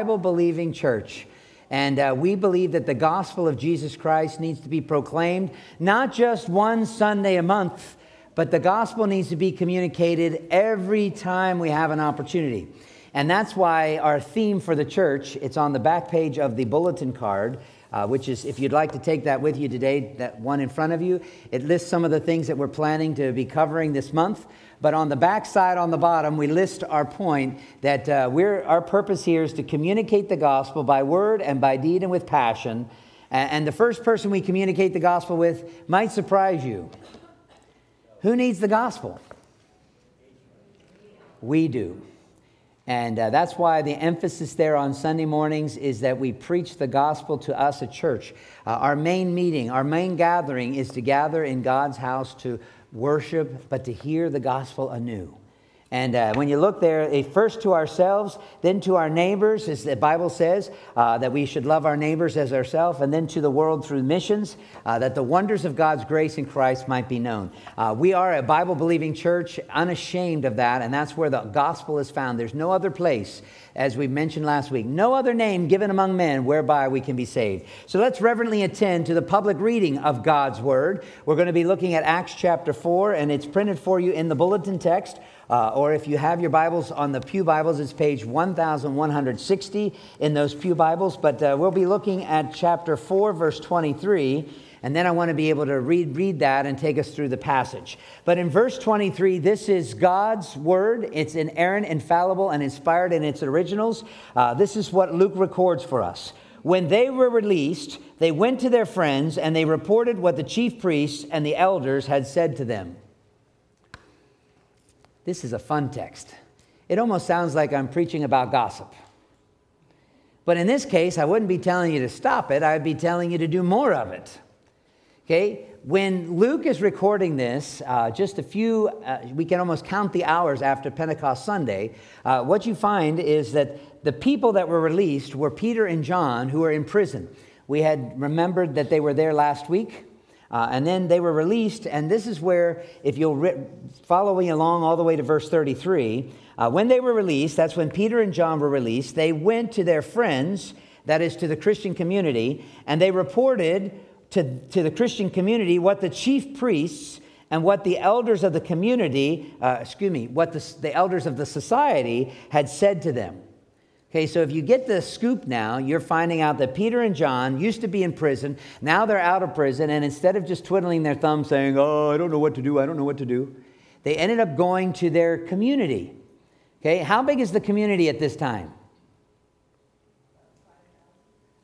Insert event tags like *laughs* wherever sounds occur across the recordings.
Bible believing church. And uh, we believe that the gospel of Jesus Christ needs to be proclaimed not just one Sunday a month, but the gospel needs to be communicated every time we have an opportunity. And that's why our theme for the church, it's on the back page of the bulletin card, uh, which is, if you'd like to take that with you today, that one in front of you, it lists some of the things that we're planning to be covering this month. But on the back side, on the bottom, we list our point that uh, we're, our purpose here is to communicate the gospel by word and by deed and with passion. And the first person we communicate the gospel with might surprise you. Who needs the gospel? We do. And uh, that's why the emphasis there on Sunday mornings is that we preach the gospel to us at church. Uh, our main meeting, our main gathering is to gather in God's house to worship, but to hear the gospel anew. And uh, when you look there, first to ourselves, then to our neighbors, as the Bible says, uh, that we should love our neighbors as ourselves, and then to the world through missions, uh, that the wonders of God's grace in Christ might be known. Uh, we are a Bible believing church, unashamed of that, and that's where the gospel is found. There's no other place, as we mentioned last week, no other name given among men whereby we can be saved. So let's reverently attend to the public reading of God's word. We're going to be looking at Acts chapter 4, and it's printed for you in the bulletin text. Uh, or if you have your Bibles on the Pew Bibles, it's page 1160 in those Pew Bibles. But uh, we'll be looking at chapter 4, verse 23. And then I want to be able to read, read that and take us through the passage. But in verse 23, this is God's word. It's inerrant, infallible, and inspired in its originals. Uh, this is what Luke records for us. When they were released, they went to their friends and they reported what the chief priests and the elders had said to them. This is a fun text. It almost sounds like I'm preaching about gossip. But in this case, I wouldn't be telling you to stop it, I'd be telling you to do more of it. Okay? When Luke is recording this, uh, just a few, uh, we can almost count the hours after Pentecost Sunday, uh, what you find is that the people that were released were Peter and John, who were in prison. We had remembered that they were there last week. Uh, and then they were released, and this is where, if you'll re- following along all the way to verse 33, uh, when they were released, that's when Peter and John were released, they went to their friends, that is to the Christian community, and they reported to, to the Christian community what the chief priests and what the elders of the community, uh, excuse me, what the, the elders of the society had said to them. Okay, so if you get the scoop now, you're finding out that Peter and John used to be in prison. Now they're out of prison, and instead of just twiddling their thumbs saying, Oh, I don't know what to do, I don't know what to do, they ended up going to their community. Okay, how big is the community at this time?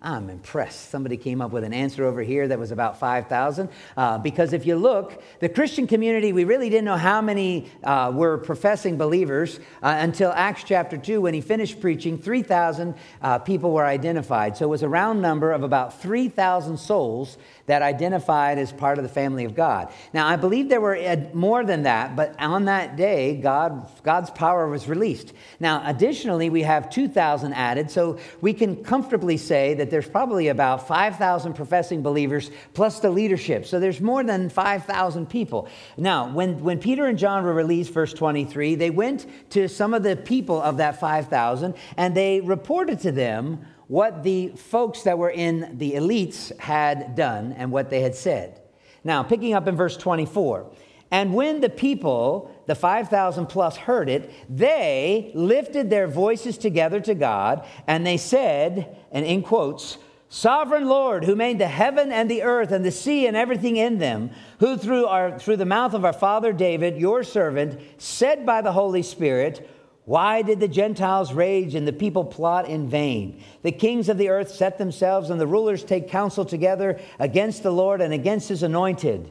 I'm impressed. Somebody came up with an answer over here that was about 5,000. Uh, because if you look, the Christian community, we really didn't know how many uh, were professing believers uh, until Acts chapter 2, when he finished preaching, 3,000 uh, people were identified. So it was a round number of about 3,000 souls that identified as part of the family of God. Now, I believe there were more than that, but on that day, God, God's power was released. Now, additionally, we have 2,000 added, so we can comfortably say that there's probably about 5,000 professing believers plus the leadership. So there's more than 5,000 people. Now, when, when Peter and John were released, verse 23, they went to some of the people of that 5,000 and they reported to them what the folks that were in the elites had done and what they had said. Now, picking up in verse 24. And when the people, the 5,000 plus, heard it, they lifted their voices together to God and they said, and in quotes, Sovereign Lord, who made the heaven and the earth and the sea and everything in them, who through, our, through the mouth of our father David, your servant, said by the Holy Spirit, why did the Gentiles rage and the people plot in vain? The kings of the earth set themselves and the rulers take counsel together against the Lord and against his anointed.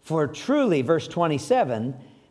For truly, verse 27,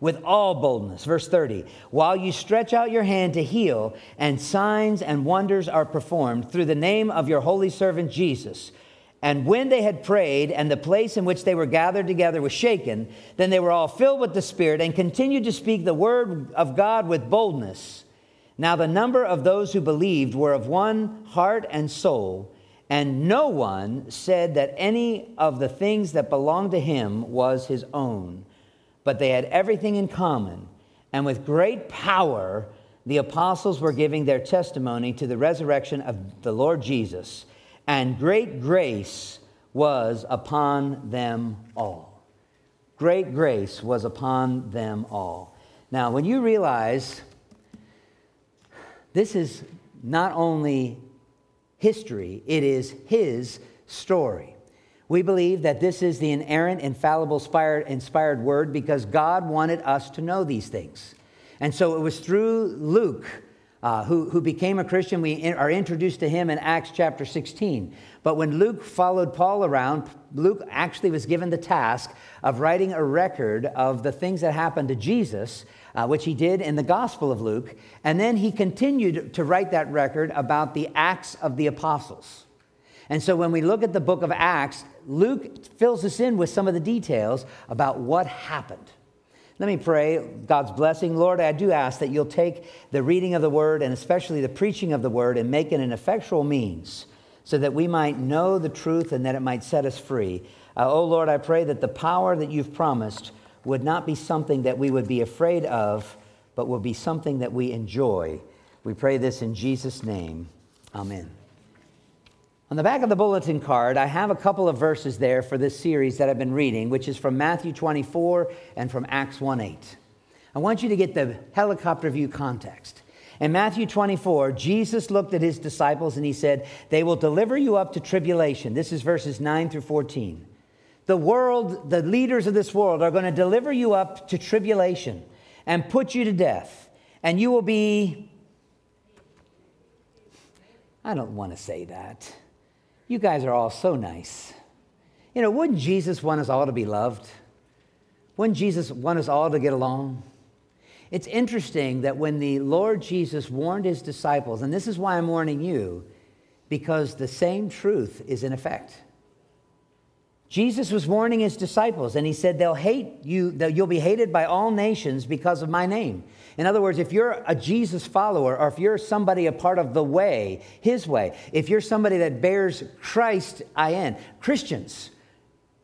with all boldness. Verse 30 While you stretch out your hand to heal, and signs and wonders are performed through the name of your holy servant Jesus. And when they had prayed, and the place in which they were gathered together was shaken, then they were all filled with the Spirit and continued to speak the word of God with boldness. Now, the number of those who believed were of one heart and soul, and no one said that any of the things that belonged to him was his own, but they had everything in common. And with great power, the apostles were giving their testimony to the resurrection of the Lord Jesus and great grace was upon them all. Great grace was upon them all. Now, when you realize this is not only history, it is his story. We believe that this is the inerrant, infallible, inspired, word because God wanted us to know these things. And so it was through Luke uh, who, who became a Christian. We in, are introduced to him in Acts chapter 16. But when Luke followed Paul around, Luke actually was given the task of writing a record of the things that happened to Jesus, uh, which he did in the Gospel of Luke. And then he continued to write that record about the Acts of the Apostles. And so when we look at the book of Acts, Luke fills us in with some of the details about what happened. Let me pray God's blessing. Lord, I do ask that you'll take the reading of the word and especially the preaching of the word and make it an effectual means so that we might know the truth and that it might set us free. Uh, oh Lord, I pray that the power that you've promised would not be something that we would be afraid of, but will be something that we enjoy. We pray this in Jesus' name. Amen. On the back of the bulletin card, I have a couple of verses there for this series that I've been reading, which is from Matthew 24 and from Acts 1 8. I want you to get the helicopter view context. In Matthew 24, Jesus looked at his disciples and he said, They will deliver you up to tribulation. This is verses 9 through 14. The world, the leaders of this world are going to deliver you up to tribulation and put you to death. And you will be, I don't want to say that. You guys are all so nice. You know, wouldn't Jesus want us all to be loved? Wouldn't Jesus want us all to get along? It's interesting that when the Lord Jesus warned his disciples, and this is why I'm warning you, because the same truth is in effect. Jesus was warning his disciples, and he said, They'll hate you, you'll be hated by all nations because of my name. In other words, if you're a Jesus follower or if you're somebody a part of the way, his way, if you're somebody that bears Christ in, Christians,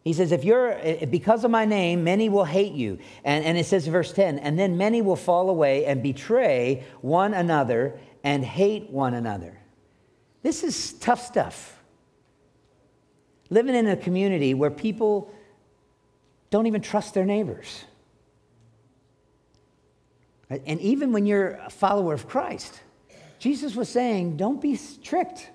he says, if you're, eh, because of my name, many will hate you. And, and it says, verse 10, and then many will fall away and betray one another and hate one another. This is tough stuff. Living in a community where people don't even trust their neighbors. And even when you're a follower of Christ, Jesus was saying, don't be tricked.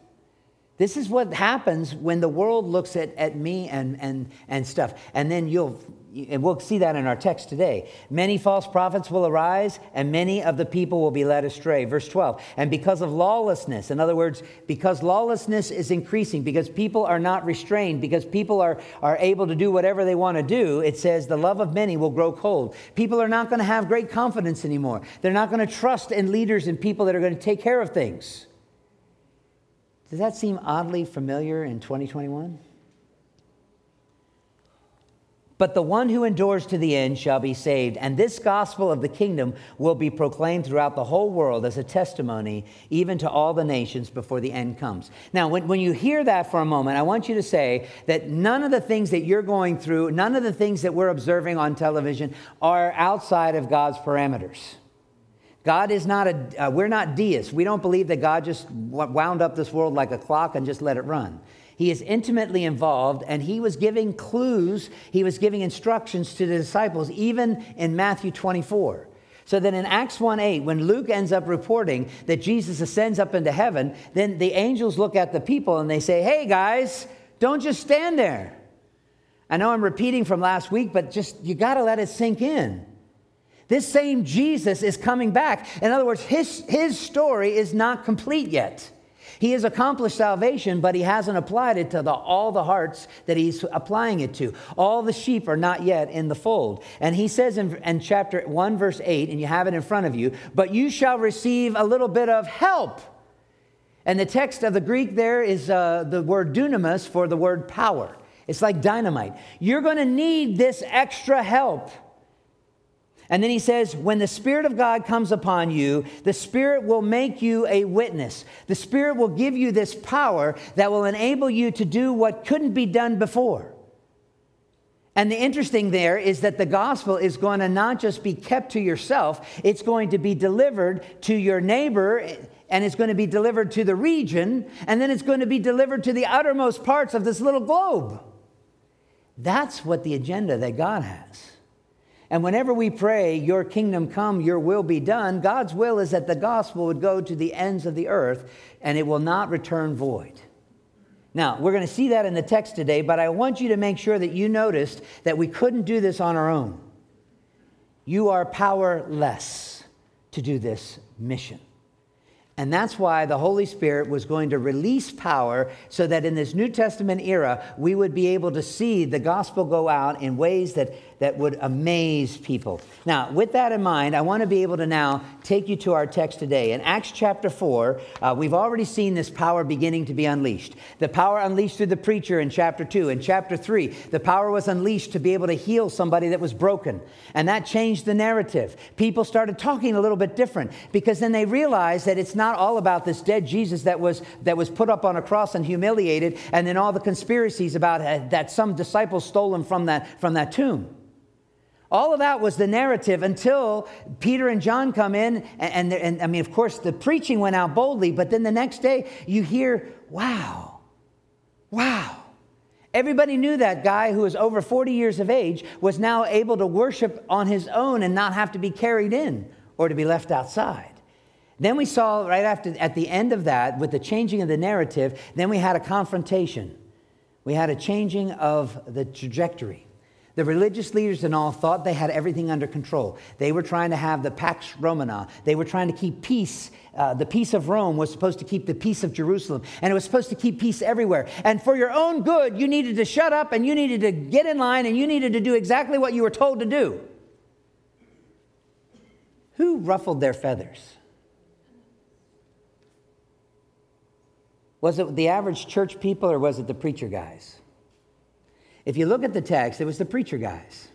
This is what happens when the world looks at, at me and, and, and stuff. And then you'll and we'll see that in our text today. Many false prophets will arise, and many of the people will be led astray. Verse 12. And because of lawlessness, in other words, because lawlessness is increasing, because people are not restrained, because people are, are able to do whatever they want to do, it says the love of many will grow cold. People are not going to have great confidence anymore. They're not going to trust in leaders and people that are going to take care of things. Does that seem oddly familiar in 2021? But the one who endures to the end shall be saved. And this gospel of the kingdom will be proclaimed throughout the whole world as a testimony, even to all the nations before the end comes. Now, when, when you hear that for a moment, I want you to say that none of the things that you're going through, none of the things that we're observing on television are outside of God's parameters. God is not a, uh, we're not deists. We don't believe that God just wound up this world like a clock and just let it run. He is intimately involved, and he was giving clues, he was giving instructions to the disciples, even in Matthew 24. So that in Acts 1 8, when Luke ends up reporting that Jesus ascends up into heaven, then the angels look at the people and they say, Hey guys, don't just stand there. I know I'm repeating from last week, but just you got to let it sink in. This same Jesus is coming back. In other words, his, his story is not complete yet. He has accomplished salvation, but he hasn't applied it to the, all the hearts that he's applying it to. All the sheep are not yet in the fold. And he says in, in chapter 1, verse 8, and you have it in front of you, but you shall receive a little bit of help. And the text of the Greek there is uh, the word dunamis for the word power. It's like dynamite. You're going to need this extra help. And then he says, when the Spirit of God comes upon you, the Spirit will make you a witness. The Spirit will give you this power that will enable you to do what couldn't be done before. And the interesting there is that the gospel is going to not just be kept to yourself, it's going to be delivered to your neighbor, and it's going to be delivered to the region, and then it's going to be delivered to the uttermost parts of this little globe. That's what the agenda that God has. And whenever we pray, Your kingdom come, Your will be done, God's will is that the gospel would go to the ends of the earth and it will not return void. Now, we're going to see that in the text today, but I want you to make sure that you noticed that we couldn't do this on our own. You are powerless to do this mission. And that's why the Holy Spirit was going to release power so that in this New Testament era, we would be able to see the gospel go out in ways that that would amaze people. Now, with that in mind, I want to be able to now take you to our text today. In Acts chapter 4, uh, we've already seen this power beginning to be unleashed. The power unleashed through the preacher in chapter 2. In chapter 3, the power was unleashed to be able to heal somebody that was broken. And that changed the narrative. People started talking a little bit different because then they realized that it's not all about this dead Jesus that was, that was put up on a cross and humiliated, and then all the conspiracies about uh, that some disciples stole him from that, from that tomb. All of that was the narrative until Peter and John come in. And, and, and, I mean, of course, the preaching went out boldly, but then the next day you hear, wow, wow. Everybody knew that guy who was over 40 years of age was now able to worship on his own and not have to be carried in or to be left outside. Then we saw right after, at the end of that, with the changing of the narrative, then we had a confrontation. We had a changing of the trajectory. The religious leaders and all thought they had everything under control. They were trying to have the Pax Romana. They were trying to keep peace. Uh, the peace of Rome was supposed to keep the peace of Jerusalem, and it was supposed to keep peace everywhere. And for your own good, you needed to shut up and you needed to get in line and you needed to do exactly what you were told to do. Who ruffled their feathers? Was it the average church people or was it the preacher guys? If you look at the text, it was the preacher guys.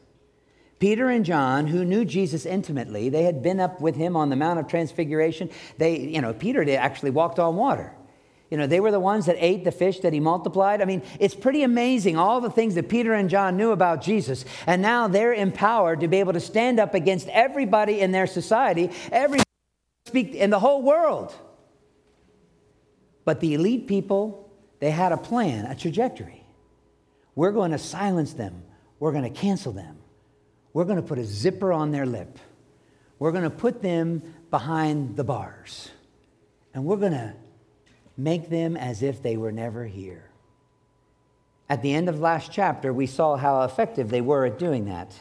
Peter and John, who knew Jesus intimately, they had been up with him on the Mount of Transfiguration. They, you know, Peter actually walked on water. You know, they were the ones that ate the fish that he multiplied. I mean, it's pretty amazing all the things that Peter and John knew about Jesus. And now they're empowered to be able to stand up against everybody in their society, every speak in the whole world. But the elite people, they had a plan, a trajectory. We're going to silence them. We're going to cancel them. We're going to put a zipper on their lip. We're going to put them behind the bars. And we're going to make them as if they were never here. At the end of last chapter, we saw how effective they were at doing that.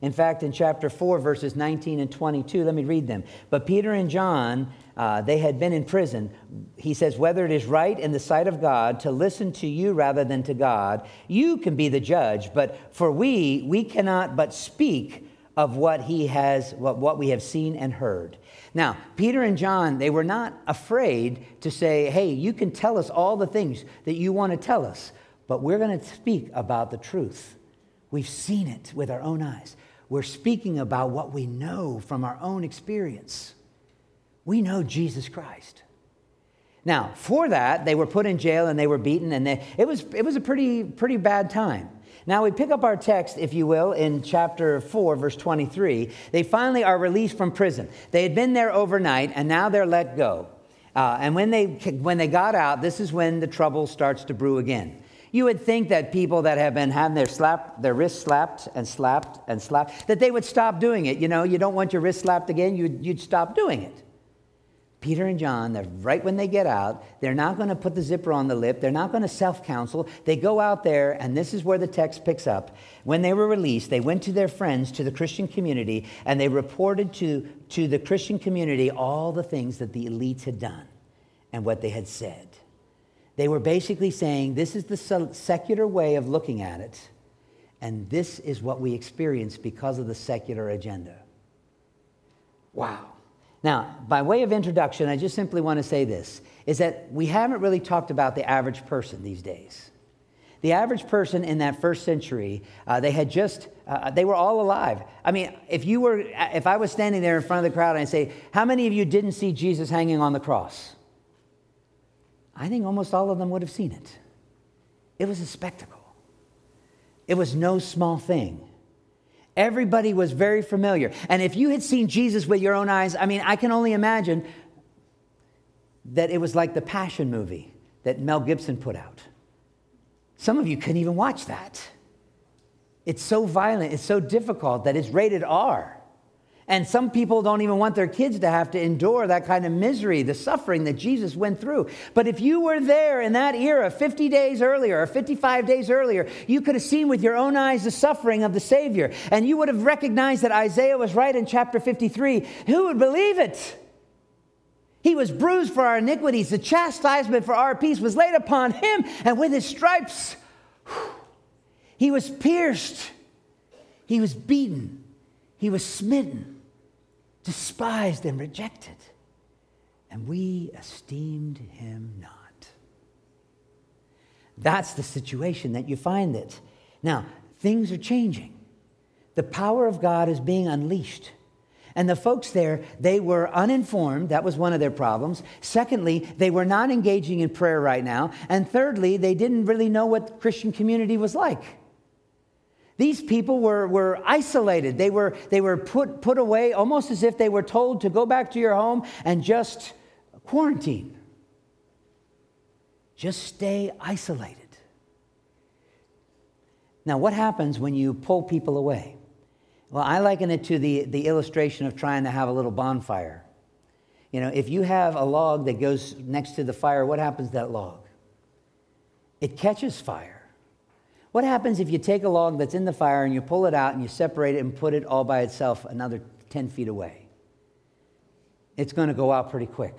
In fact, in chapter 4, verses 19 and 22, let me read them. But Peter and John, uh, they had been in prison. He says, Whether it is right in the sight of God to listen to you rather than to God, you can be the judge. But for we, we cannot but speak of what he has, what, what we have seen and heard. Now, Peter and John, they were not afraid to say, Hey, you can tell us all the things that you want to tell us, but we're going to speak about the truth. We've seen it with our own eyes. We're speaking about what we know from our own experience. We know Jesus Christ. Now, for that, they were put in jail and they were beaten, and they, it, was, it was a pretty, pretty bad time. Now, we pick up our text, if you will, in chapter 4, verse 23. They finally are released from prison. They had been there overnight, and now they're let go. Uh, and when they, when they got out, this is when the trouble starts to brew again. You would think that people that have been having their, slap, their wrists slapped and slapped and slapped, that they would stop doing it. You know, you don't want your wrist slapped again, you'd, you'd stop doing it. Peter and John, right when they get out, they're not going to put the zipper on the lip. They're not going to self counsel. They go out there, and this is where the text picks up. When they were released, they went to their friends, to the Christian community, and they reported to, to the Christian community all the things that the elites had done and what they had said. They were basically saying, This is the secular way of looking at it, and this is what we experience because of the secular agenda. Wow. Now, by way of introduction, I just simply want to say this is that we haven't really talked about the average person these days. The average person in that first century, uh, they had just, uh, they were all alive. I mean, if you were, if I was standing there in front of the crowd and I say, how many of you didn't see Jesus hanging on the cross? I think almost all of them would have seen it. It was a spectacle. It was no small thing. Everybody was very familiar. And if you had seen Jesus with your own eyes, I mean, I can only imagine that it was like the Passion movie that Mel Gibson put out. Some of you couldn't even watch that. It's so violent, it's so difficult that it's rated R. And some people don't even want their kids to have to endure that kind of misery, the suffering that Jesus went through. But if you were there in that era, 50 days earlier or 55 days earlier, you could have seen with your own eyes the suffering of the Savior. And you would have recognized that Isaiah was right in chapter 53. Who would believe it? He was bruised for our iniquities. The chastisement for our peace was laid upon him, and with his stripes, he was pierced. He was beaten. He was smitten, despised, and rejected. And we esteemed him not. That's the situation that you find it. Now, things are changing. The power of God is being unleashed. And the folks there, they were uninformed. That was one of their problems. Secondly, they were not engaging in prayer right now. And thirdly, they didn't really know what the Christian community was like. These people were, were isolated. They were, they were put, put away almost as if they were told to go back to your home and just quarantine. Just stay isolated. Now, what happens when you pull people away? Well, I liken it to the, the illustration of trying to have a little bonfire. You know, if you have a log that goes next to the fire, what happens to that log? It catches fire. What happens if you take a log that's in the fire and you pull it out and you separate it and put it all by itself another 10 feet away? It's going to go out pretty quick.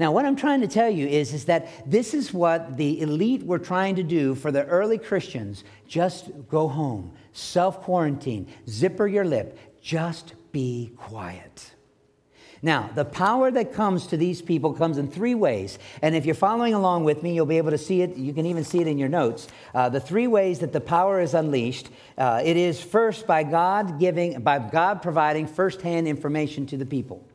Now, what I'm trying to tell you is, is that this is what the elite were trying to do for the early Christians. Just go home, self quarantine, zipper your lip, just be quiet. Now, the power that comes to these people comes in three ways. And if you're following along with me, you'll be able to see it. You can even see it in your notes. Uh, the three ways that the power is unleashed uh, it is first by God giving, by God providing firsthand information to the people.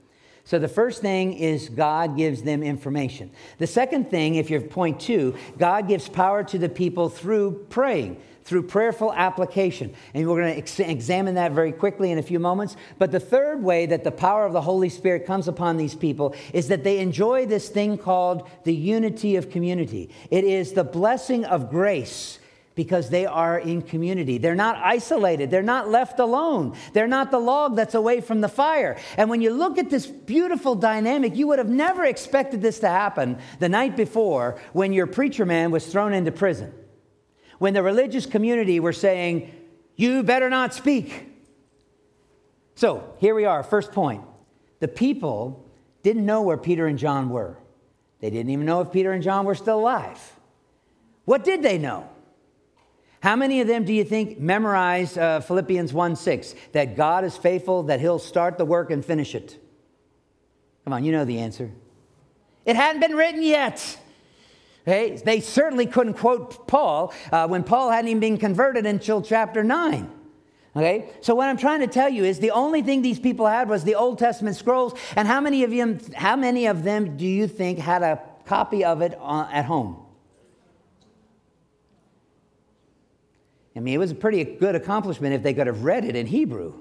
So the first thing is God gives them information. The second thing, if you're point two, God gives power to the people through praying, through prayerful application. And we're going to ex- examine that very quickly in a few moments. But the third way that the power of the Holy Spirit comes upon these people is that they enjoy this thing called the unity of community. It is the blessing of grace because they are in community. They're not isolated. They're not left alone. They're not the log that's away from the fire. And when you look at this beautiful dynamic, you would have never expected this to happen the night before when your preacher man was thrown into prison. When the religious community were saying, You better not speak. So here we are, first point. The people didn't know where Peter and John were. They didn't even know if Peter and John were still alive. What did they know? How many of them do you think memorized uh, Philippians 1 6? That God is faithful, that He'll start the work and finish it? Come on, you know the answer. It hadn't been written yet. Okay? They certainly couldn't quote Paul uh, when Paul hadn't even been converted until chapter 9. Okay? So what I'm trying to tell you is the only thing these people had was the Old Testament scrolls. And how many of them, how many of them do you think had a copy of it uh, at home? I mean, it was a pretty good accomplishment if they could have read it in Hebrew.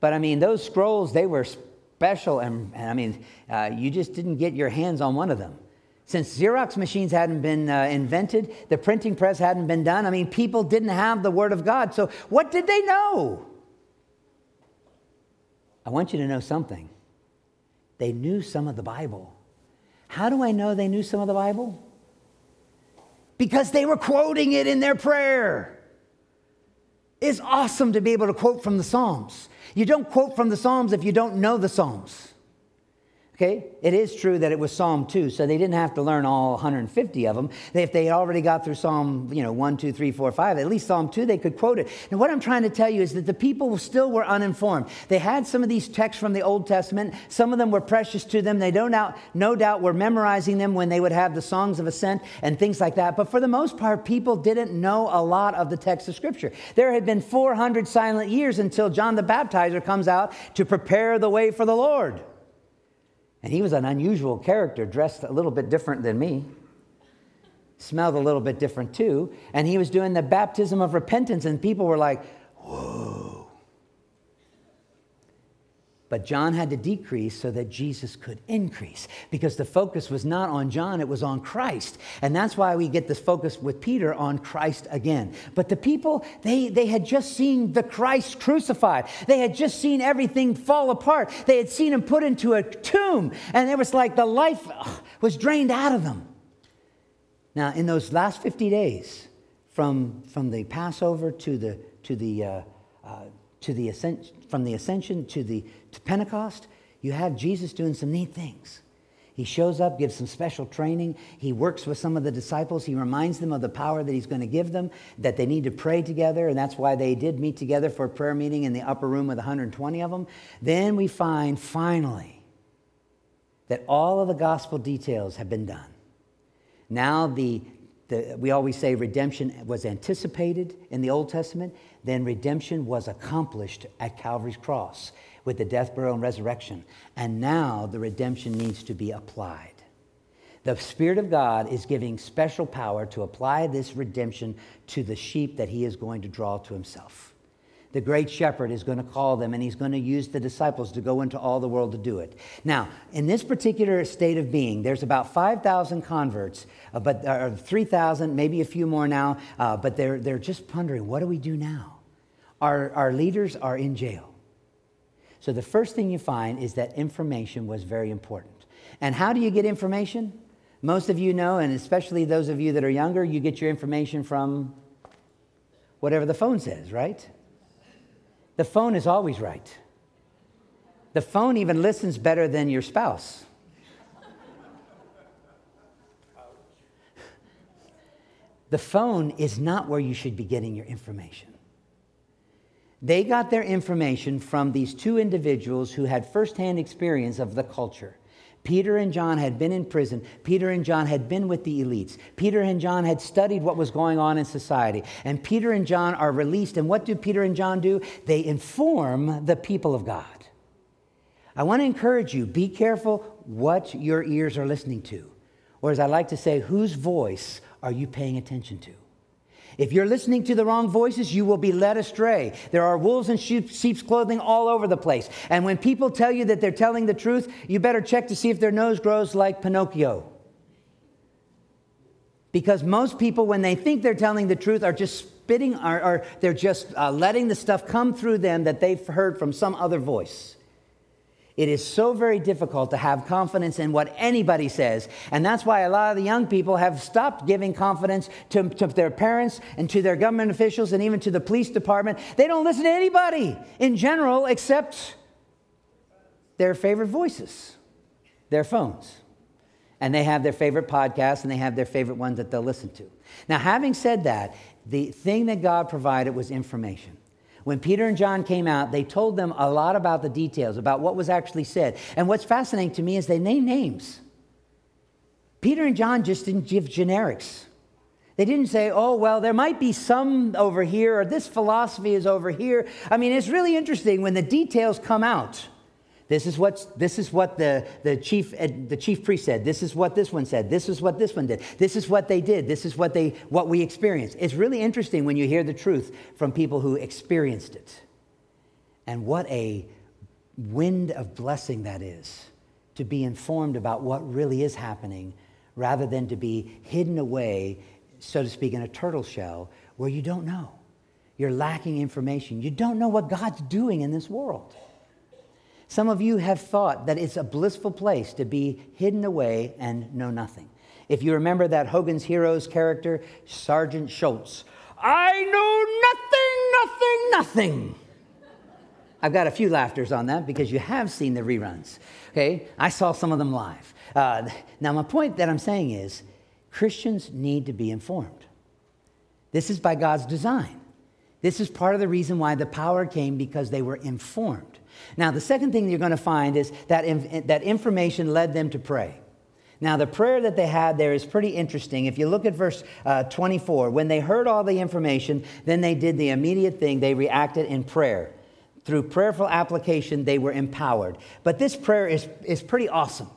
But I mean, those scrolls, they were special, and, and I mean, uh, you just didn't get your hands on one of them. Since Xerox machines hadn't been uh, invented, the printing press hadn't been done, I mean, people didn't have the Word of God. So, what did they know? I want you to know something. They knew some of the Bible. How do I know they knew some of the Bible? because they were quoting it in their prayer. It's awesome to be able to quote from the Psalms. You don't quote from the Psalms if you don't know the Psalms. Okay, it is true that it was Psalm 2, so they didn't have to learn all 150 of them. If they already got through Psalm, you know, 1, 2, 3, 4, 5, at least Psalm 2, they could quote it. And what I'm trying to tell you is that the people still were uninformed. They had some of these texts from the Old Testament. Some of them were precious to them. They don't doubt, no doubt were memorizing them when they would have the songs of ascent and things like that. But for the most part, people didn't know a lot of the text of Scripture. There had been 400 silent years until John the Baptizer comes out to prepare the way for the Lord. And he was an unusual character, dressed a little bit different than me, smelled a little bit different too. And he was doing the baptism of repentance, and people were like, But John had to decrease so that Jesus could increase because the focus was not on John, it was on Christ. And that's why we get this focus with Peter on Christ again. But the people, they, they had just seen the Christ crucified, they had just seen everything fall apart. They had seen him put into a tomb, and it was like the life was drained out of them. Now, in those last 50 days, from, from the Passover to the, to the, uh, uh, to the ascent, from the ascension to the to Pentecost, you have Jesus doing some neat things. He shows up, gives some special training. He works with some of the disciples. He reminds them of the power that he's going to give them, that they need to pray together, and that's why they did meet together for a prayer meeting in the upper room with 120 of them. Then we find finally that all of the gospel details have been done. Now the the, we always say redemption was anticipated in the Old Testament, then redemption was accomplished at Calvary's cross with the death, burial, and resurrection. And now the redemption needs to be applied. The Spirit of God is giving special power to apply this redemption to the sheep that He is going to draw to Himself the great shepherd is going to call them and he's going to use the disciples to go into all the world to do it. Now, in this particular state of being, there's about 5,000 converts, uh, but uh, 3,000, maybe a few more now, uh, but they're, they're just pondering, what do we do now? Our, our leaders are in jail. So the first thing you find is that information was very important. And how do you get information? Most of you know, and especially those of you that are younger, you get your information from whatever the phone says, right? The phone is always right. The phone even listens better than your spouse. *laughs* The phone is not where you should be getting your information. They got their information from these two individuals who had firsthand experience of the culture. Peter and John had been in prison. Peter and John had been with the elites. Peter and John had studied what was going on in society. And Peter and John are released. And what do Peter and John do? They inform the people of God. I want to encourage you be careful what your ears are listening to. Or, as I like to say, whose voice are you paying attention to? If you're listening to the wrong voices, you will be led astray. There are wolves in sheep's clothing all over the place. And when people tell you that they're telling the truth, you better check to see if their nose grows like Pinocchio. Because most people, when they think they're telling the truth, are just spitting, or, or they're just uh, letting the stuff come through them that they've heard from some other voice. It is so very difficult to have confidence in what anybody says. And that's why a lot of the young people have stopped giving confidence to, to, their parents and to their government officials and even to the police department. They don't listen to anybody in general except their favorite voices, their phones. And they have their favorite podcasts and they have their favorite ones that they'll listen to. Now, having said that, the thing that God provided was information. When Peter and John came out, they told them a lot about the details, about what was actually said. And what's fascinating to me is they named names. Peter and John just didn't give generics. They didn't say, oh, well, there might be some over here, or this philosophy is over here. I mean, it's really interesting when the details come out. This is, what this is what the, the, chief, the chief priest said. This is what this one said. This is what this one did. This is what they did. This is what, they, what we experienced. It's really interesting when you hear the truth from people who experienced it. And what a wind of blessing that is to be informed about what really is happening rather than to be hidden away, so to speak, in a turtle shell where you don't know. You're lacking information. You don't know what God's doing in this world. Some of you have thought that it's a blissful place to be hidden away and know nothing. If you remember that Hogan's Heroes character, Sergeant Schultz, I know nothing, nothing, nothing. I've got a few laughters on that because you have seen the reruns. Okay, I saw some of them live. Uh, now, my point that I'm saying is Christians need to be informed. This is by God's design. This is part of the reason why the power came because they were informed. Now, the second thing you're going to find is that, that information led them to pray. Now, the prayer that they had there is pretty interesting. If you look at verse uh, 24, when they heard all the information, then they did the immediate thing. They reacted in prayer. Through prayerful application, they were empowered. But this prayer is, is pretty awesome.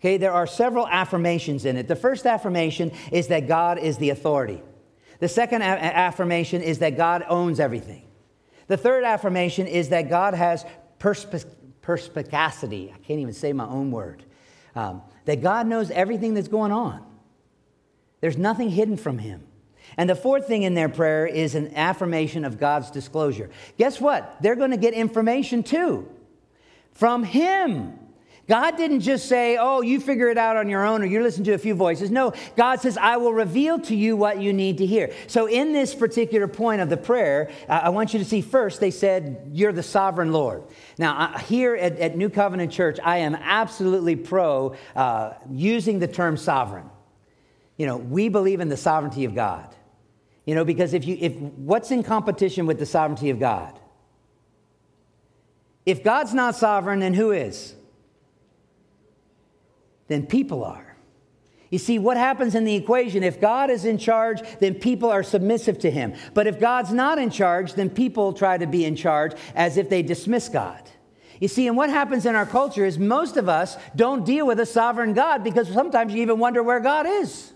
Okay, there are several affirmations in it. The first affirmation is that God is the authority. The second a- affirmation is that God owns everything. The third affirmation is that God has perspe- perspicacity. I can't even say my own word. Um, that God knows everything that's going on. There's nothing hidden from him. And the fourth thing in their prayer is an affirmation of God's disclosure. Guess what? They're going to get information too from him. God didn't just say, oh, you figure it out on your own or you listen to a few voices. No, God says, I will reveal to you what you need to hear. So, in this particular point of the prayer, I want you to see first, they said, You're the sovereign Lord. Now, here at, at New Covenant Church, I am absolutely pro uh, using the term sovereign. You know, we believe in the sovereignty of God. You know, because if you, if what's in competition with the sovereignty of God? If God's not sovereign, then who is? Than people are. You see, what happens in the equation? If God is in charge, then people are submissive to him. But if God's not in charge, then people try to be in charge as if they dismiss God. You see, and what happens in our culture is most of us don't deal with a sovereign God because sometimes you even wonder where God is.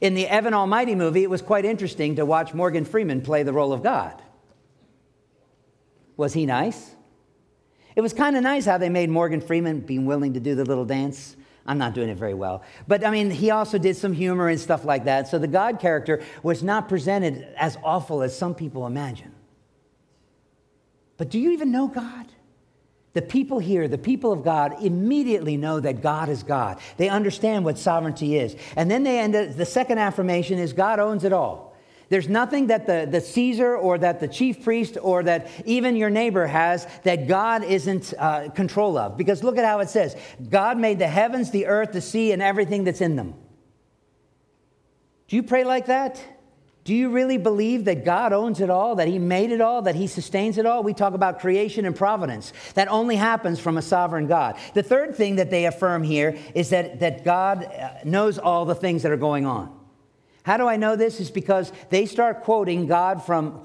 In the Evan Almighty movie, it was quite interesting to watch Morgan Freeman play the role of God. Was he nice? It was kind of nice how they made Morgan Freeman being willing to do the little dance I'm not doing it very well. But I mean, he also did some humor and stuff like that. So the God character was not presented as awful as some people imagine. But do you even know God? The people here, the people of God, immediately know that God is God. They understand what sovereignty is. And then they end up, the second affirmation is God owns it all. There's nothing that the, the Caesar or that the chief priest or that even your neighbor has that God isn't uh, control of. Because look at how it says God made the heavens, the earth, the sea, and everything that's in them. Do you pray like that? Do you really believe that God owns it all, that He made it all, that He sustains it all? We talk about creation and providence. That only happens from a sovereign God. The third thing that they affirm here is that, that God uh, knows all the things that are going on. How do I know this? Is because they start quoting God from,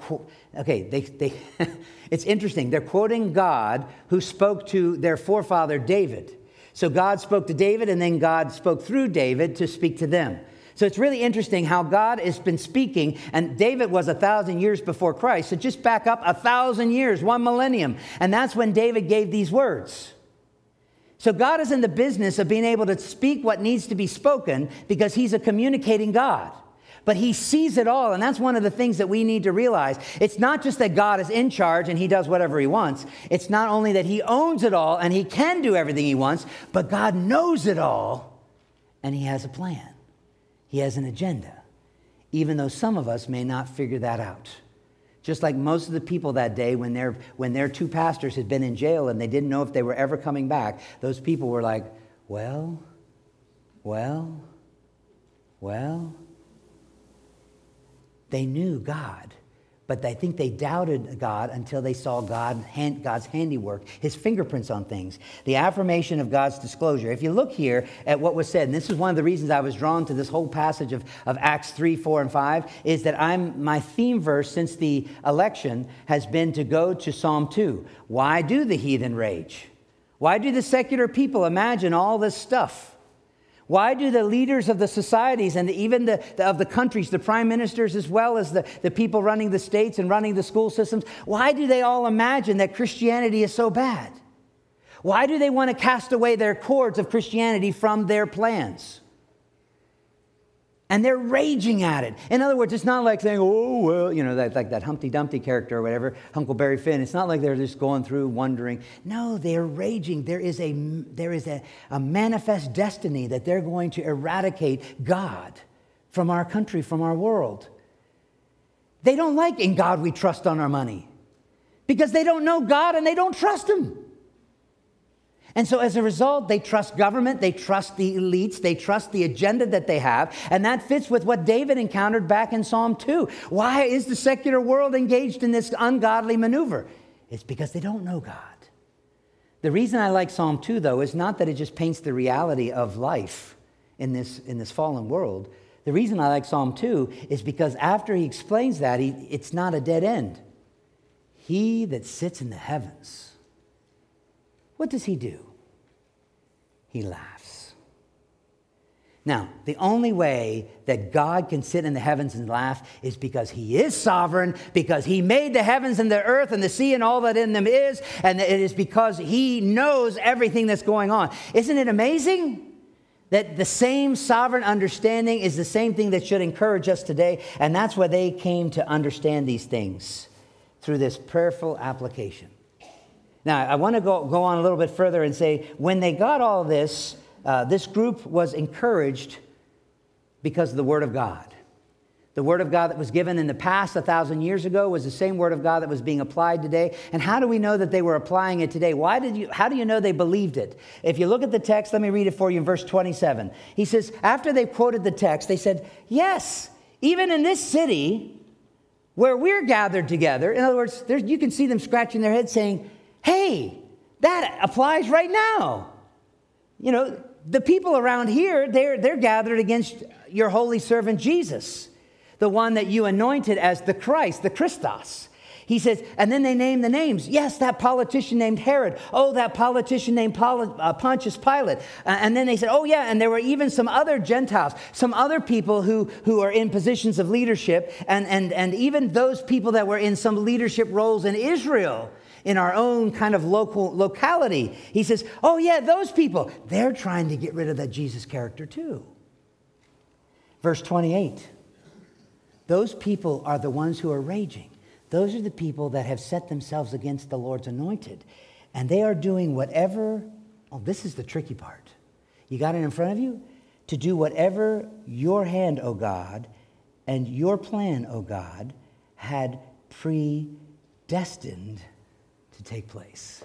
okay, they, they *laughs* it's interesting. They're quoting God who spoke to their forefather David. So God spoke to David, and then God spoke through David to speak to them. So it's really interesting how God has been speaking, and David was a thousand years before Christ. So just back up a thousand years, one millennium. And that's when David gave these words. So God is in the business of being able to speak what needs to be spoken because he's a communicating God but he sees it all. And that's one of the things that we need to realize. It's not just that God is in charge and he does whatever he wants, it's not only that he owns it all and he can do everything he wants, but God knows it all and he has a plan. He has an agenda, even though some of us may not figure that out. Just like most of the people that day, when, their, when their two pastors had been in jail and they didn't know if they were ever coming back, those people were like, well, well, well. They knew God, but I think they doubted God until they saw God, God's handiwork, his fingerprints on things, the affirmation of God's disclosure. If you look here at what was said, and this is one of the reasons I was drawn to this whole passage of, of Acts 3, 4, and 5, is that I'm, my theme verse since the election has been to go to Psalm 2. Why do the heathen rage? Why do the secular people imagine all this stuff? Why do the leaders of the societies and even the, the, of the countries, the prime ministers as well as the, the people running the states and running the school systems, why do they all imagine that Christianity is so bad? Why do they want to cast away their cords of Christianity from their plans? And they're raging at it. In other words, it's not like saying, oh, well, you know, that, like that Humpty Dumpty character or whatever, Huckleberry Finn. It's not like they're just going through wondering. No, they're raging. There is, a, there is a, a manifest destiny that they're going to eradicate God from our country, from our world. They don't like in God we trust on our money. because they don't know God and they don't trust Him. And so, as a result, they trust government, they trust the elites, they trust the agenda that they have. And that fits with what David encountered back in Psalm 2. Why is the secular world engaged in this ungodly maneuver? It's because they don't know God. The reason I like Psalm 2, though, is not that it just paints the reality of life in this, in this fallen world. The reason I like Psalm 2 is because after he explains that, he, it's not a dead end. He that sits in the heavens what does he do? He laughs. Now, the only way that God can sit in the heavens and laugh is because He is sovereign, because He made the heavens and the earth and the sea and all that in them is, and it is because He knows everything that's going on. Isn't it amazing? That the same sovereign understanding is the same thing that should encourage us today, and that's why they came to understand these things through this prayerful application. Now, I want to go, go on a little bit further and say when they got all this, uh, this group was encouraged because of the Word of God. The Word of God that was given in the past, a thousand years ago, was the same Word of God that was being applied today. And how do we know that they were applying it today? Why did you, how do you know they believed it? If you look at the text, let me read it for you in verse 27. He says, after they quoted the text, they said, Yes, even in this city where we're gathered together, in other words, you can see them scratching their head saying, hey, that applies right now. You know, the people around here, they're, they're gathered against your holy servant Jesus, the one that you anointed as the Christ, the Christos. He says, and then they name the names. Yes, that politician named Herod. Oh, that politician named uh, Pontius Pilate. Uh, and then they said, oh, yeah, and there were even some other Gentiles, some other people who, who are in positions of leadership, and, and, and even those people that were in some leadership roles in Israel in our own kind of local locality. He says, Oh, yeah, those people, they're trying to get rid of that Jesus character too. Verse 28 Those people are the ones who are raging. Those are the people that have set themselves against the Lord's anointed. And they are doing whatever, oh, this is the tricky part. You got it in front of you? To do whatever your hand, O God, and your plan, O God, had predestined take place.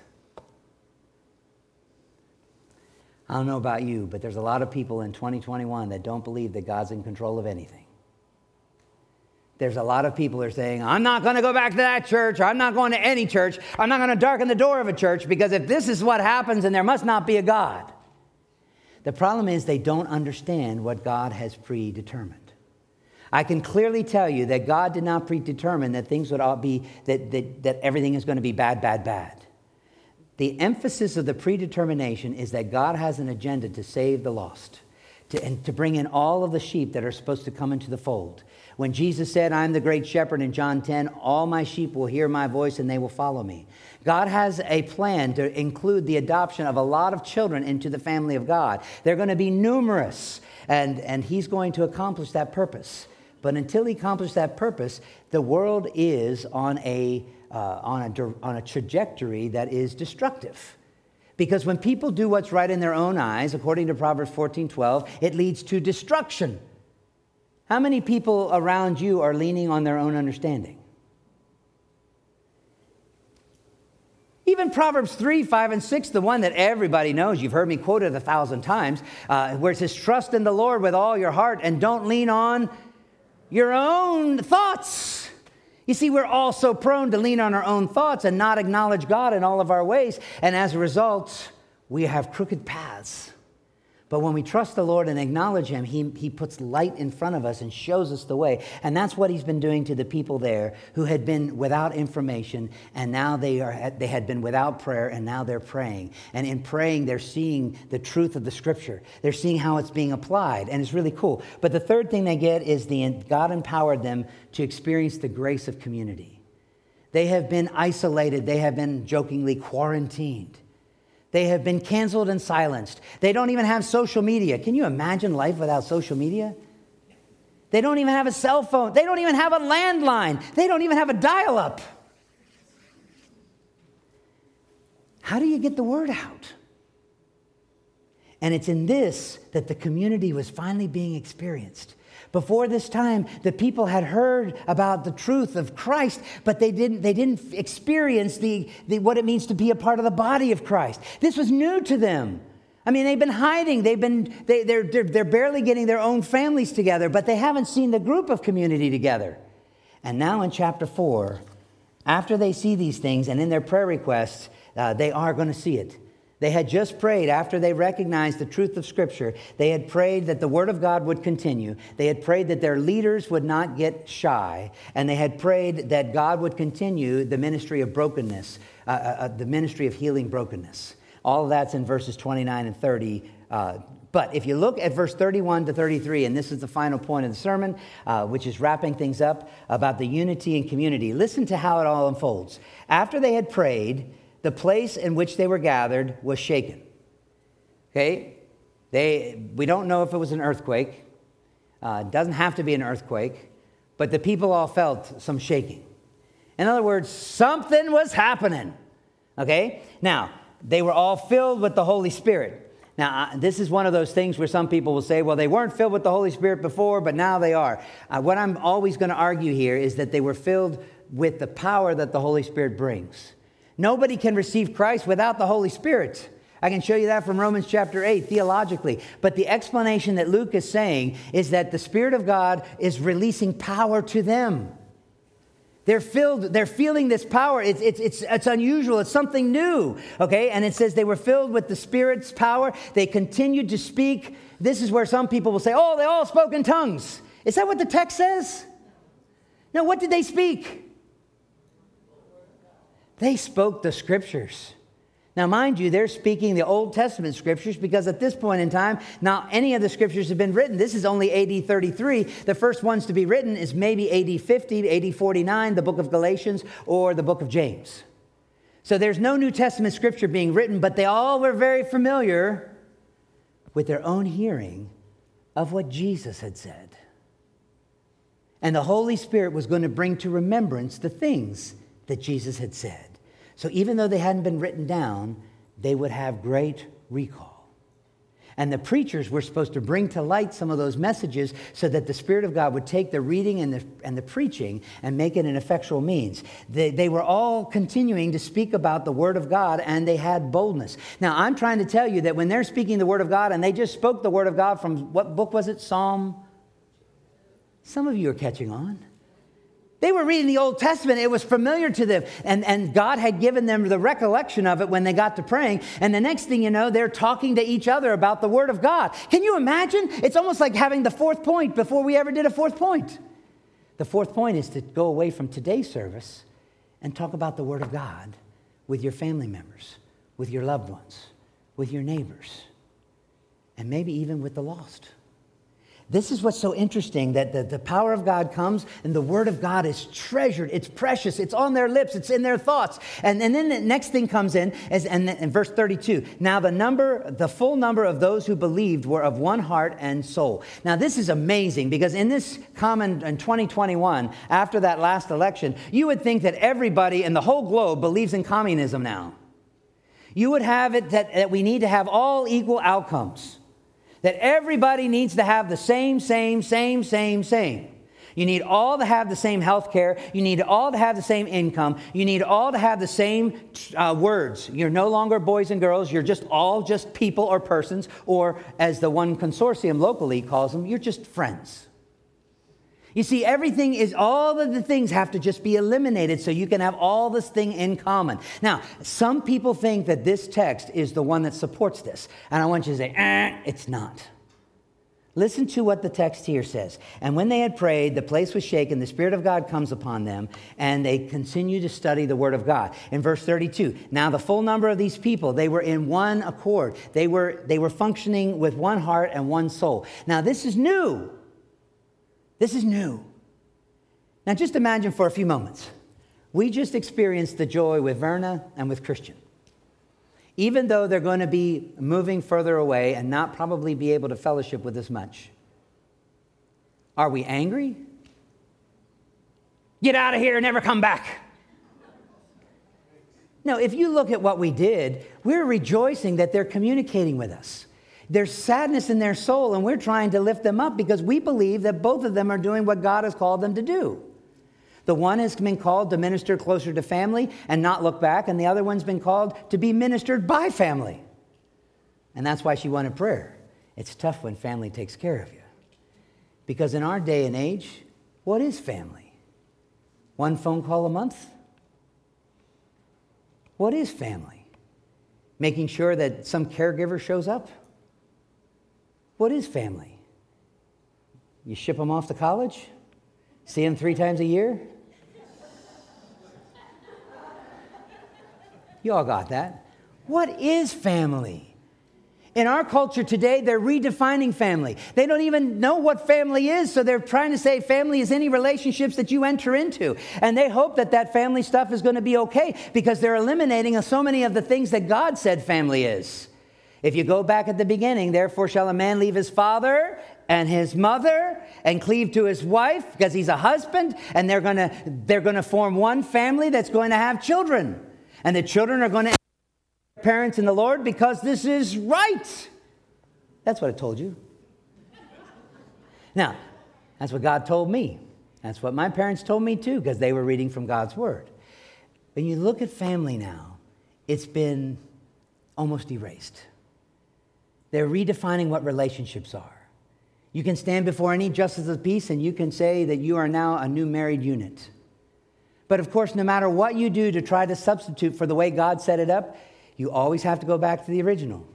I don't know about you, but there's a lot of people in 2021 that don't believe that God's in control of anything. There's a lot of people are saying, I'm not going to go back to that church, or I'm not going to any church, I'm not going to darken the door of a church because if this is what happens, then there must not be a God. The problem is they don't understand what God has predetermined. I can clearly tell you that God did not predetermine that things would all be, that, that, that everything is going to be bad, bad, bad. The emphasis of the predetermination is that God has an agenda to save the lost, to, and to bring in all of the sheep that are supposed to come into the fold. When Jesus said, I'm the great shepherd in John 10, all my sheep will hear my voice and they will follow me. God has a plan to include the adoption of a lot of children into the family of God. They're going to be numerous, and, and He's going to accomplish that purpose. But until he accomplished that purpose, the world is on a, uh, on, a, on a trajectory that is destructive. Because when people do what's right in their own eyes, according to Proverbs 14 12, it leads to destruction. How many people around you are leaning on their own understanding? Even Proverbs 3, 5, and 6, the one that everybody knows, you've heard me quote it a thousand times, uh, where it says, Trust in the Lord with all your heart and don't lean on your own thoughts. You see, we're all so prone to lean on our own thoughts and not acknowledge God in all of our ways. And as a result, we have crooked paths. But when we trust the Lord and acknowledge Him, he, he puts light in front of us and shows us the way. And that's what He's been doing to the people there who had been without information, and now they, are, they had been without prayer, and now they're praying. And in praying, they're seeing the truth of the Scripture. They're seeing how it's being applied, and it's really cool. But the third thing they get is the God empowered them to experience the grace of community. They have been isolated, they have been jokingly quarantined. They have been canceled and silenced. They don't even have social media. Can you imagine life without social media? They don't even have a cell phone. They don't even have a landline. They don't even have a dial up. How do you get the word out? And it's in this that the community was finally being experienced. Before this time, the people had heard about the truth of Christ, but they didn't, they didn't experience the, the, what it means to be a part of the body of Christ. This was new to them. I mean, they've been hiding. They've been, they, they're, they're, they're barely getting their own families together, but they haven't seen the group of community together. And now in chapter 4, after they see these things and in their prayer requests, uh, they are going to see it. They had just prayed after they recognized the truth of Scripture. They had prayed that the Word of God would continue. They had prayed that their leaders would not get shy. And they had prayed that God would continue the ministry of brokenness, uh, uh, uh the ministry of healing brokenness. All of that's in verses 29 and 30. Uh, but if you look at verse 31 to 33, and this is the final point of the sermon, uh, which is wrapping things up about the unity and community, listen to how it all unfolds. After they had prayed, the place in which they were gathered was shaken. Okay? They, we don't know if it was an earthquake. Uh, doesn't have to be an earthquake, but the people all felt some shaking. In other words, something was happening. Okay? Now, they were all filled with the Holy Spirit. Now, this is one of those things where some people will say, well, they weren't filled with the Holy Spirit before, but now they are. Uh, what I'm always going to argue here is that they were filled with the power that the Holy Spirit brings. Nobody can receive Christ without the Holy Spirit. I can show you that from Romans chapter 8 theologically. But the explanation that Luke is saying is that the Spirit of God is releasing power to them. They're filled, they're feeling this power. It's, it's, it's, it's unusual, it's something new, okay? And it says they were filled with the Spirit's power. They continued to speak. This is where some people will say, oh, they all spoke in tongues. Is that what the text says? No, what did they speak? They spoke the scriptures. Now, mind you, they're speaking the Old Testament scriptures because at this point in time, not any of the scriptures have been written. This is only AD 33. The first ones to be written is maybe AD 50, AD 49, the book of Galatians, or the book of James. So there's no New Testament scripture being written, but they all were very familiar with their own hearing of what Jesus had said. And the Holy Spirit was going to bring to remembrance the things that Jesus had said. So even though they hadn't been written down, they would have great recall. And the preachers were supposed to bring to light some of those messages so that the Spirit of God would take the reading and the, and the preaching and make it an effectual means. They, they were all continuing to speak about the Word of God and they had boldness. Now, I'm trying to tell you that when they're speaking the Word of God and they just spoke the Word of God from what book was it? Psalm? Some of you are catching on. They were reading the Old Testament. It was familiar to them. And, and God had given them the recollection of it when they got to praying. And the next thing you know, they're talking to each other about the Word of God. Can you imagine? It's almost like having the fourth point before we ever did a fourth point. The fourth point is to go away from today's service and talk about the Word of God with your family members, with your loved ones, with your neighbors, and maybe even with the lost. This is what's so interesting that the, the power of God comes and the word of God is treasured. It's precious. It's on their lips. It's in their thoughts. And, and then the next thing comes in, is, and in verse 32, now the number, the full number of those who believed were of one heart and soul. Now this is amazing because in this common, in 2021, after that last election, you would think that everybody in the whole globe believes in communism now. You would have it that, that we need to have all equal outcomes that everybody needs to have the same, same, same, same, same. You need all to have the same health care. You need all to have the same income. You need all to have the same uh, words. You're no longer boys and girls. You're just all just people or persons, or as the one consortium locally calls them, you're just friends. You see, everything is, all of the things have to just be eliminated so you can have all this thing in common. Now, some people think that this text is the one that supports this. And I want you to say, eh, it's not. Listen to what the text here says. And when they had prayed, the place was shaken, the Spirit of God comes upon them, and they continue to study the Word of God. In verse 32, now the full number of these people, they were in one accord. They were, they were functioning with one heart and one soul. Now, this is new. This is new. Now, just imagine for a few moments. We just experienced the joy with Verna and with Christian. Even though they're going to be moving further away and not probably be able to fellowship with us much. Are we angry? Get out of here and never come back. No, if you look at what we did, we're rejoicing that they're communicating with us. There's sadness in their soul, and we're trying to lift them up because we believe that both of them are doing what God has called them to do. The one has been called to minister closer to family and not look back, and the other one's been called to be ministered by family. And that's why she wanted prayer. It's tough when family takes care of you. Because in our day and age, what is family? One phone call a month? What is family? Making sure that some caregiver shows up? What is family? You ship them off to college? See them three times a year? You all got that. What is family? In our culture today, they're redefining family. They don't even know what family is, so they're trying to say family is any relationships that you enter into. And they hope that that family stuff is going to be okay because they're eliminating so many of the things that God said family is. If you go back at the beginning, therefore shall a man leave his father and his mother and cleave to his wife because he's a husband, and they're going to they're going to form one family that's going to have children. And the children are going to parents in the Lord because this is right. That's what I told you. Now, that's what God told me. That's what my parents told me too, because they were reading from God's Word. When you look at family now, it's been almost erased. They're redefining what relationships are. You can stand before any justice of peace and you can say that you are now a new married unit. But of course, no matter what you do to try to substitute for the way God set it up, you always have to go back to the original.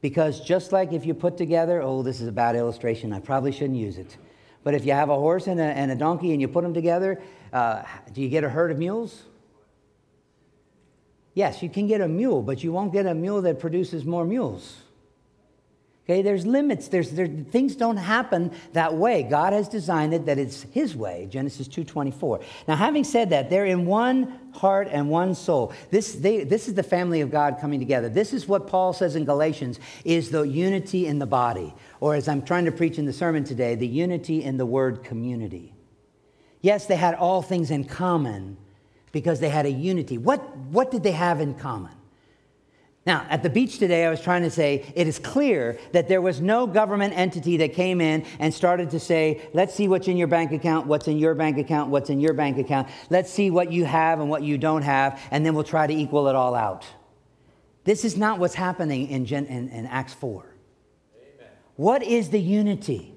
Because just like if you put together, oh, this is a bad illustration, I probably shouldn't use it. But if you have a horse and a, and a donkey and you put them together, uh, do you get a herd of mules? Yes, you can get a mule, but you won't get a mule that produces more mules. Okay, there's limits. There's, there, things don't happen that way. God has designed it that it's His way. Genesis 2:24. Now, having said that, they're in one heart and one soul. This, they, this is the family of God coming together. This is what Paul says in Galatians is the unity in the body, or as I'm trying to preach in the sermon today, the unity in the word community. Yes, they had all things in common because they had a unity. What, what did they have in common? Now, at the beach today, I was trying to say it is clear that there was no government entity that came in and started to say, let's see what's in your bank account, what's in your bank account, what's in your bank account. Let's see what you have and what you don't have, and then we'll try to equal it all out. This is not what's happening in, Gen- in, in Acts 4. Amen. What is the unity?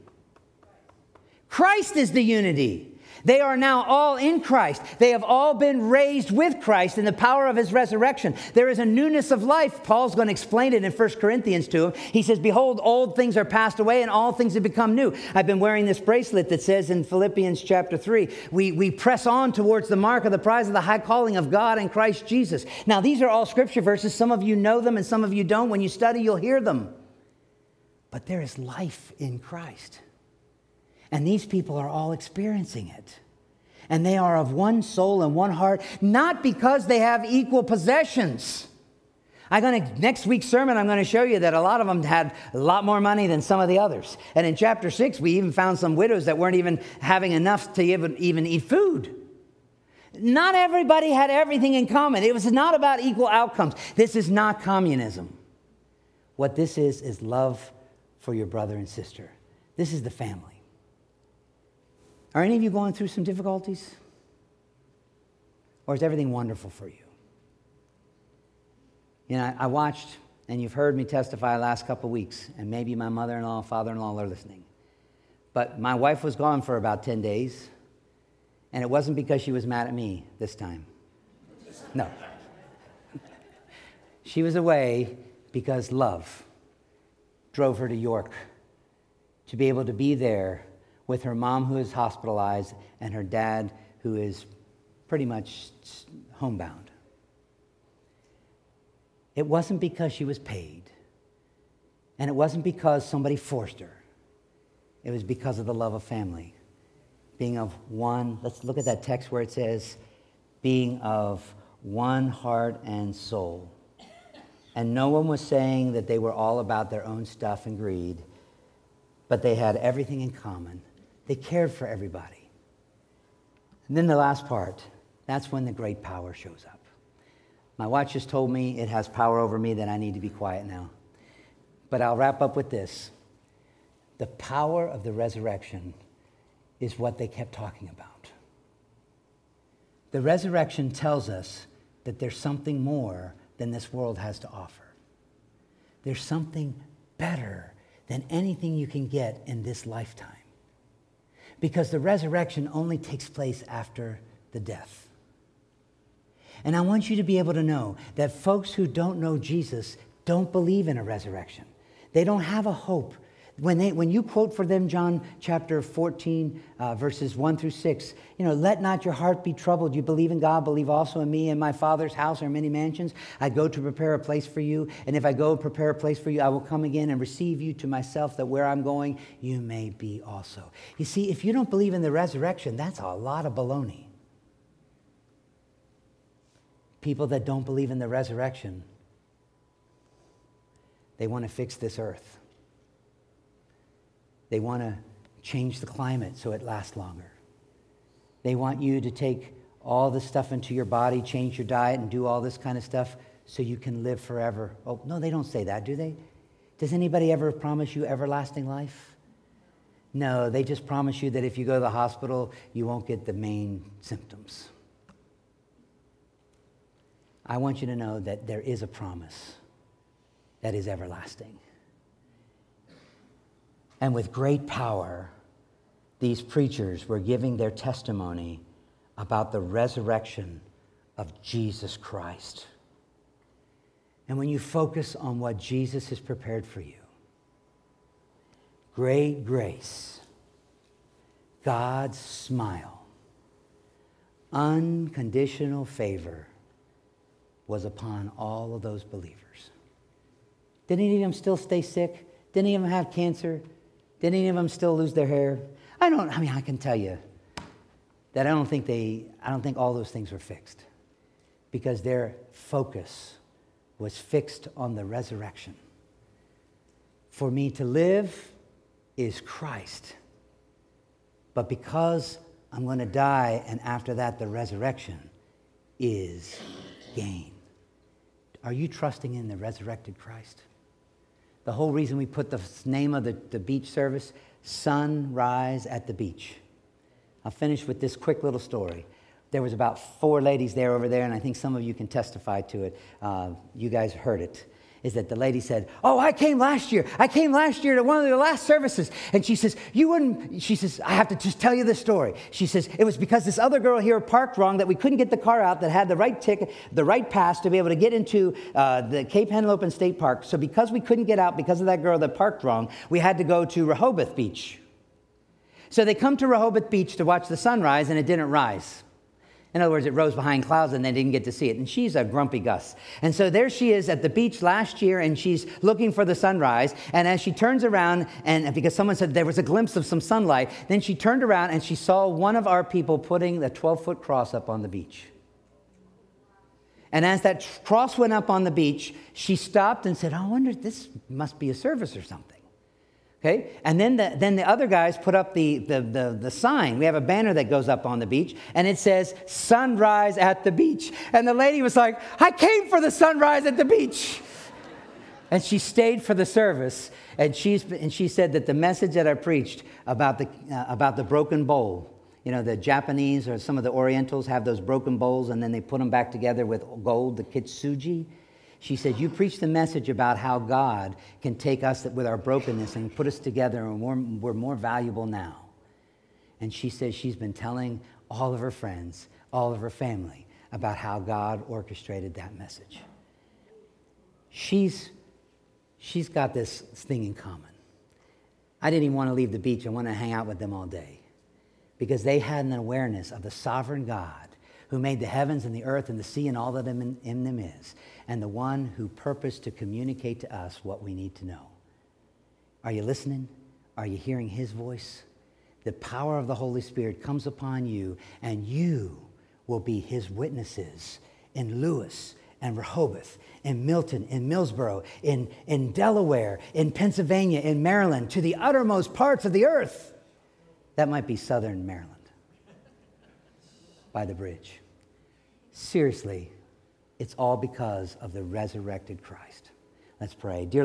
Christ is the unity. They are now all in Christ. They have all been raised with Christ in the power of his resurrection. There is a newness of life. Paul's going to explain it in 1 Corinthians to him. He says, Behold, old things are passed away and all things have become new. I've been wearing this bracelet that says in Philippians chapter 3, we, we press on towards the mark of the prize of the high calling of God in Christ Jesus. Now, these are all scripture verses. Some of you know them and some of you don't. When you study, you'll hear them. But there is life in Christ. And these people are all experiencing it. And they are of one soul and one heart, not because they have equal possessions. I'm going to, next week's sermon, I'm going to show you that a lot of them had a lot more money than some of the others. And in chapter six, we even found some widows that weren't even having enough to even, even eat food. Not everybody had everything in common. It was not about equal outcomes. This is not communism. What this is, is love for your brother and sister. This is the family. Are any of you going through some difficulties? Or is everything wonderful for you? You know, I, watched, and you've heard me testify last couple weeks, and maybe my mother in law, father in law are listening. But my wife was gone for about 10 days, and it wasn't because she was mad at me this time. No. *laughs* she was away because love drove her to York to be able to be there with her mom who is hospitalized and her dad who is pretty much homebound. It wasn't because she was paid, and it wasn't because somebody forced her. It was because of the love of family, being of one. Let's look at that text where it says, being of one heart and soul. And no one was saying that they were all about their own stuff and greed, but they had everything in common they cared for everybody. And then the last part, that's when the great power shows up. My watch has told me it has power over me that I need to be quiet now. But I'll wrap up with this the power of the resurrection is what they kept talking about. The resurrection tells us that there's something more than this world has to offer. There's something better than anything you can get in this lifetime. Because the resurrection only takes place after the death. And I want you to be able to know that folks who don't know Jesus don't believe in a resurrection. They don't have a hope when, they, when you quote for them John chapter 14, uh, verses 1 through 6, you know, let not your heart be troubled. You believe in God, believe also in me. In my Father's house are many mansions. I go to prepare a place for you. And if I go and prepare a place for you, I will come again and receive you to myself, that where I'm going, you may be also. You see, if you don't believe in the resurrection, that's a lot of baloney. People that don't believe in the resurrection, they want to fix this earth. They want to change the climate so it lasts longer. They want you to take all this stuff into your body, change your diet, and do all this kind of stuff so you can live forever. Oh, no, they don't say that, do they? Does anybody ever promise you everlasting life? No, they just promise you that if you go to the hospital, you won't get the main symptoms. I want you to know that there is a promise that is everlasting. And with great power, these preachers were giving their testimony about the resurrection of Jesus Christ. And when you focus on what Jesus has prepared for you, great grace, God's smile, unconditional favor was upon all of those believers. Didn't any of them still stay sick? Didn't any of them have cancer? Did any of them still lose their hair? I don't, I mean, I can tell you that I don't think they, I don't think all those things were fixed because their focus was fixed on the resurrection. For me to live is Christ. But because I'm going to die, and after that, the resurrection is gain. Are you trusting in the resurrected Christ? The whole reason we put the name of the, the beach service, Sunrise at the Beach. I'll finish with this quick little story. There was about four ladies there over there, and I think some of you can testify to it. Uh, you guys heard it is that the lady said, Oh, I came last year. I came last year to one of the last services. And she says, You wouldn't, she says, I have to just tell you the story. She says, It was because this other girl here parked wrong that we couldn't get the car out that had the right ticket, the right pass to be able to get into uh, the Cape Henlopen State Park. So because we couldn't get out because of that girl that parked wrong, we had to go to Rehoboth Beach. So they come to Rehoboth Beach to watch the sunrise, and it didn't rise. In other words, it rose behind clouds and they didn't get to see it. And she's a grumpy Gus. And so there she is at the beach last year and she's looking for the sunrise. And as she turns around, and because someone said there was a glimpse of some sunlight, then she turned around and she saw one of our people putting the 12 foot cross up on the beach. And as that cross went up on the beach, she stopped and said, I wonder, this must be a service or something. Okay? And then the, then the other guys put up the, the, the, the, sign. We have a banner that goes up on the beach, and it says, Sunrise at the beach. And the lady was like, I came for the sunrise at the beach. and she stayed for the service. And, she's, and she said that the message that I preached about the, uh, about the broken bowl, you know, the Japanese or some of the Orientals have those broken bowls, and then they put them back together with gold, the kintsugi. She said, You preach the message about how God can take us with our brokenness and put us together, and we're, we're more valuable now. And she says she's been telling all of her friends, all of her family, about how God orchestrated that message. She's, she's got this thing in common. I didn't even want to leave the beach. I wanted to hang out with them all day because they had an awareness of the sovereign God who made the heavens and the earth and the sea and all that in, in them is, and the one who purposed to communicate to us what we need to know. Are you listening? Are you hearing his voice? The power of the Holy Spirit comes upon you, and you will be his witnesses in Lewes and Rehoboth, in Milton, in Millsboro, in, in Delaware, in Pennsylvania, in Maryland, to the uttermost parts of the earth. That might be southern Maryland by the bridge. Seriously, it's all because of the resurrected Christ. Let's pray. Dear